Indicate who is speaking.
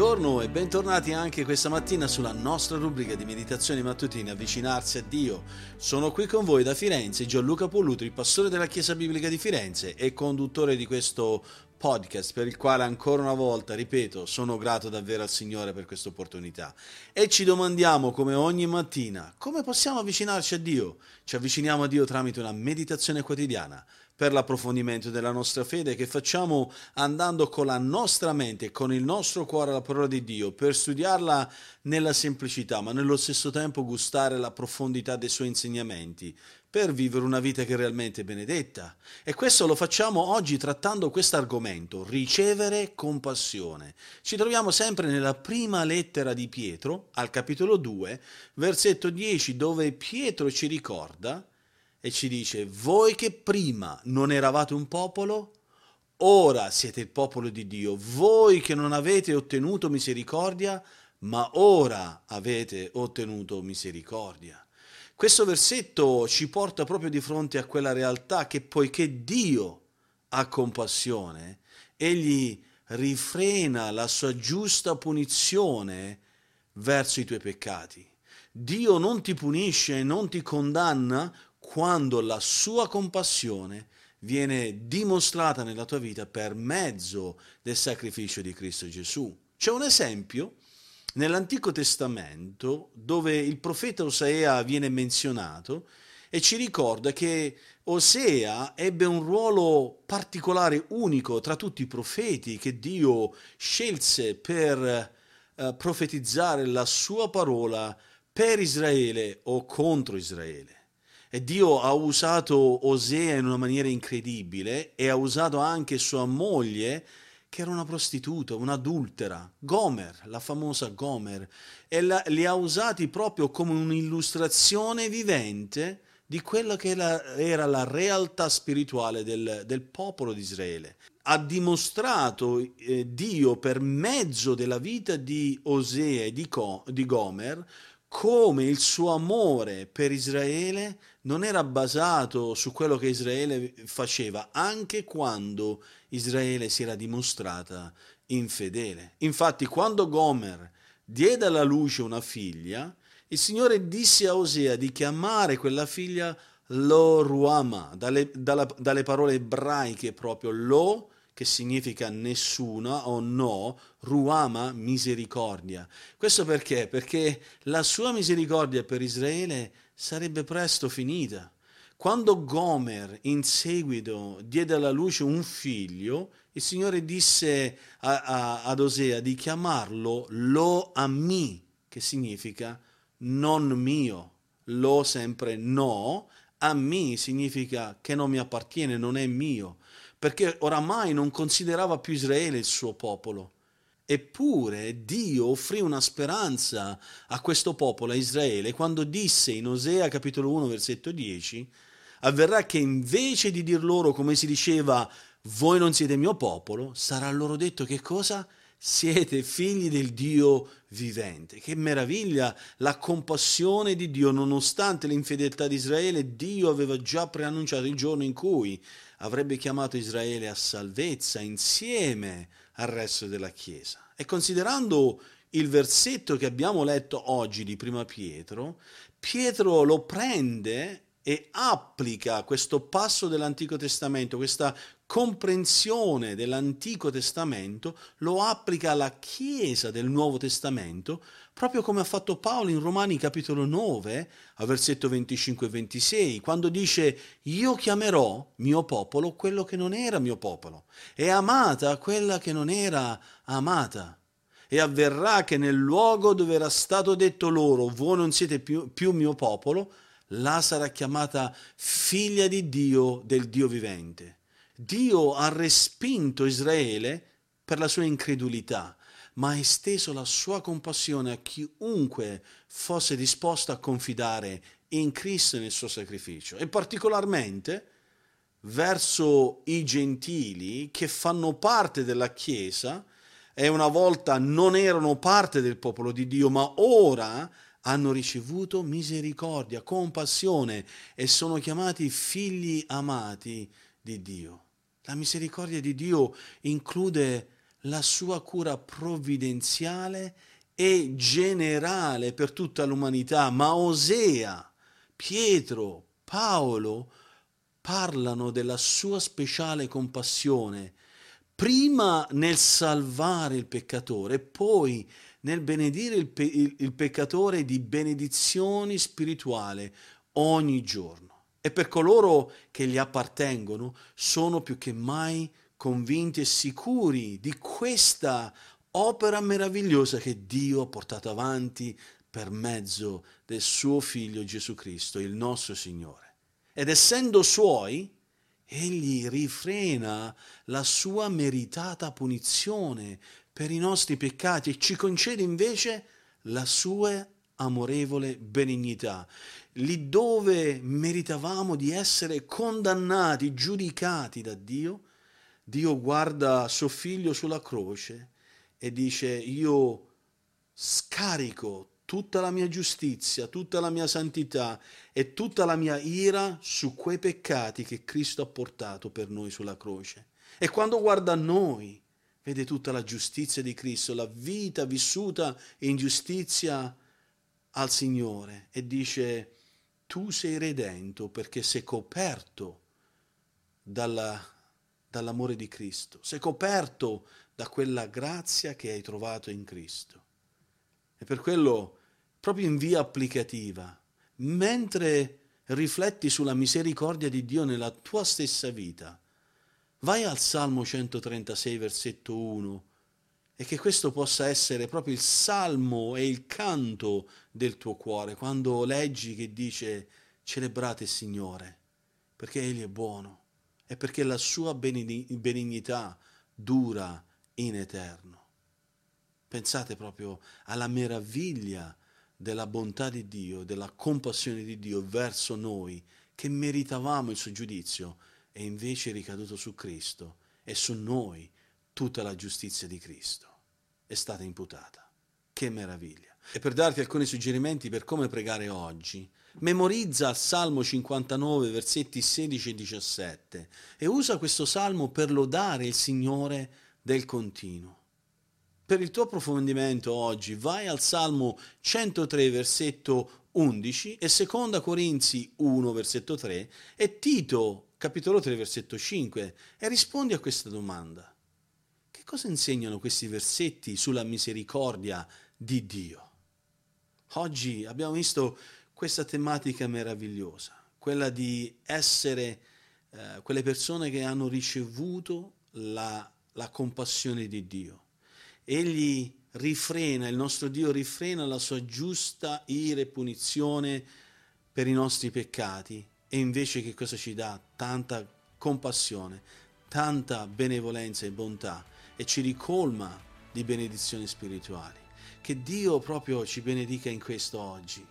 Speaker 1: Buongiorno e bentornati anche questa mattina sulla nostra rubrica di meditazioni mattutine Avvicinarsi a Dio. Sono qui con voi da Firenze Gianluca Pollutri, pastore della Chiesa Biblica di Firenze e conduttore di questo podcast per il quale ancora una volta, ripeto, sono grato davvero al Signore per questa opportunità. E ci domandiamo come ogni mattina come possiamo avvicinarci a Dio? Ci avviciniamo a Dio tramite una meditazione quotidiana per l'approfondimento della nostra fede che facciamo andando con la nostra mente e con il nostro cuore alla parola di Dio per studiarla nella semplicità, ma nello stesso tempo gustare la profondità dei suoi insegnamenti per vivere una vita che è realmente benedetta. E questo lo facciamo oggi trattando questo argomento, ricevere compassione. Ci troviamo sempre nella prima lettera di Pietro, al capitolo 2, versetto 10, dove Pietro ci ricorda e ci dice, voi che prima non eravate un popolo, ora siete il popolo di Dio, voi che non avete ottenuto misericordia, ma ora avete ottenuto misericordia. Questo versetto ci porta proprio di fronte a quella realtà che poiché Dio ha compassione, egli rifrena la sua giusta punizione verso i tuoi peccati. Dio non ti punisce non ti condanna quando la sua compassione viene dimostrata nella tua vita per mezzo del sacrificio di Cristo Gesù. C'è un esempio nell'Antico Testamento dove il profeta Osea viene menzionato e ci ricorda che Osea ebbe un ruolo particolare, unico tra tutti i profeti che Dio scelse per eh, profetizzare la sua parola per Israele o contro Israele. E Dio ha usato Osea in una maniera incredibile e ha usato anche sua moglie, che era una prostituta, un'adultera, Gomer, la famosa Gomer, e la, li ha usati proprio come un'illustrazione vivente di quella che era, era la realtà spirituale del, del, popolo di Israele. Ha dimostrato eh, Dio per mezzo della vita di Osea e di, Co, di Gomer come il suo amore per Israele non era basato su quello che Israele faceva, anche quando Israele si era dimostrata infedele. Infatti, quando Gomer diede alla luce una figlia, il Signore disse a Osea di chiamare quella figlia Lo Ruama, dalle, dalle parole ebraiche proprio Lo che significa nessuna o no, ruama misericordia. Questo perché? Perché la sua misericordia per Israele sarebbe presto finita. Quando Gomer in seguito diede alla luce un figlio, il Signore disse a, a, ad Osea di chiamarlo Lo Ami, che significa non mio. Lo sempre no, a me significa che non mi appartiene, non è mio perché oramai non considerava più Israele il suo popolo. Eppure Dio offrì una speranza a questo popolo, a Israele, quando disse in Osea capitolo 1 versetto 10, avverrà che invece di dir loro come si diceva voi non siete mio popolo, sarà loro detto che cosa? Siete figli del Dio vivente. Che meraviglia la compassione di Dio, nonostante l'infedeltà di Israele, Dio aveva già preannunciato il giorno in cui avrebbe chiamato Israele a salvezza insieme al resto della Chiesa. E considerando il versetto che abbiamo letto oggi di Prima Pietro, Pietro lo prende e applica questo passo dell'Antico Testamento, questa comprensione dell'Antico Testamento, lo applica alla Chiesa del Nuovo Testamento, proprio come ha fatto Paolo in Romani capitolo 9, a versetto 25 e 26, quando dice io chiamerò mio popolo quello che non era mio popolo, e amata quella che non era amata. E avverrà che nel luogo dove era stato detto loro, voi non siete più, più mio popolo, là sarà chiamata figlia di Dio, del Dio vivente. Dio ha respinto Israele per la sua incredulità, ma ha esteso la sua compassione a chiunque fosse disposto a confidare in Cristo e nel suo sacrificio, e particolarmente verso i gentili che fanno parte della Chiesa e una volta non erano parte del popolo di Dio, ma ora hanno ricevuto misericordia, compassione e sono chiamati figli amati di Dio. La misericordia di Dio include la sua cura provvidenziale e generale per tutta l'umanità, ma Osea, Pietro, Paolo parlano della sua speciale compassione, prima nel salvare il peccatore, poi nel benedire il, pe- il, peccatore di benedizioni spirituali ogni giorno. E per coloro che gli appartengono sono più che mai convinti e sicuri di questa opera meravigliosa che Dio ha portato avanti per mezzo del suo figlio Gesù Cristo, il nostro Signore. Ed essendo suoi, egli rifrena la sua meritata punizione per i nostri peccati e ci concede invece la sua amorevole benignità. Lì dove meritavamo di essere condannati, giudicati da Dio, Dio guarda suo figlio sulla croce e dice io scarico tutta la mia giustizia, tutta la mia santità e tutta la mia ira su quei peccati che Cristo ha portato per noi sulla croce. E quando guarda a noi, vede tutta la giustizia di Cristo, la vita vissuta in giustizia al Signore e dice tu sei redento perché sei coperto dalla, dall'amore di Cristo, sei coperto da quella grazia che hai trovato in Cristo. E per quello, proprio in via applicativa, mentre rifletti sulla misericordia di Dio nella tua stessa vita, vai al Salmo 136, versetto 1, e che questo possa essere proprio il salmo e il canto del tuo cuore, quando leggi che dice celebrate il Signore, perché Egli è buono e perché la sua benignità dura in eterno. Pensate proprio alla meraviglia della bontà di Dio, della compassione di Dio verso noi, che meritavamo il suo giudizio, e invece è ricaduto su Cristo e su noi tutta la giustizia di Cristo è stata imputata. Che meraviglia! E per darti alcuni suggerimenti per come pregare oggi, memorizza il Salmo 59, versetti 16 e 17 e usa questo salmo per lodare il Signore del continuo. Per il tuo approfondimento oggi vai al Salmo 103 versetto 11 e 2 Corinzi 1 versetto 3 e Tito capitolo 3 versetto 5 e rispondi a questa domanda. Che cosa insegnano questi versetti sulla misericordia di Dio? Oggi abbiamo visto questa tematica meravigliosa, quella di essere eh, quelle persone che hanno ricevuto la la compassione di Dio. Egli rifrena, il nostro Dio rifrena la sua giusta ira e punizione per i nostri peccati e invece che cosa ci dà? Tanta compassione, tanta benevolenza e bontà e ci ricolma di benedizioni spirituali. Che Dio proprio ci benedica in questo oggi.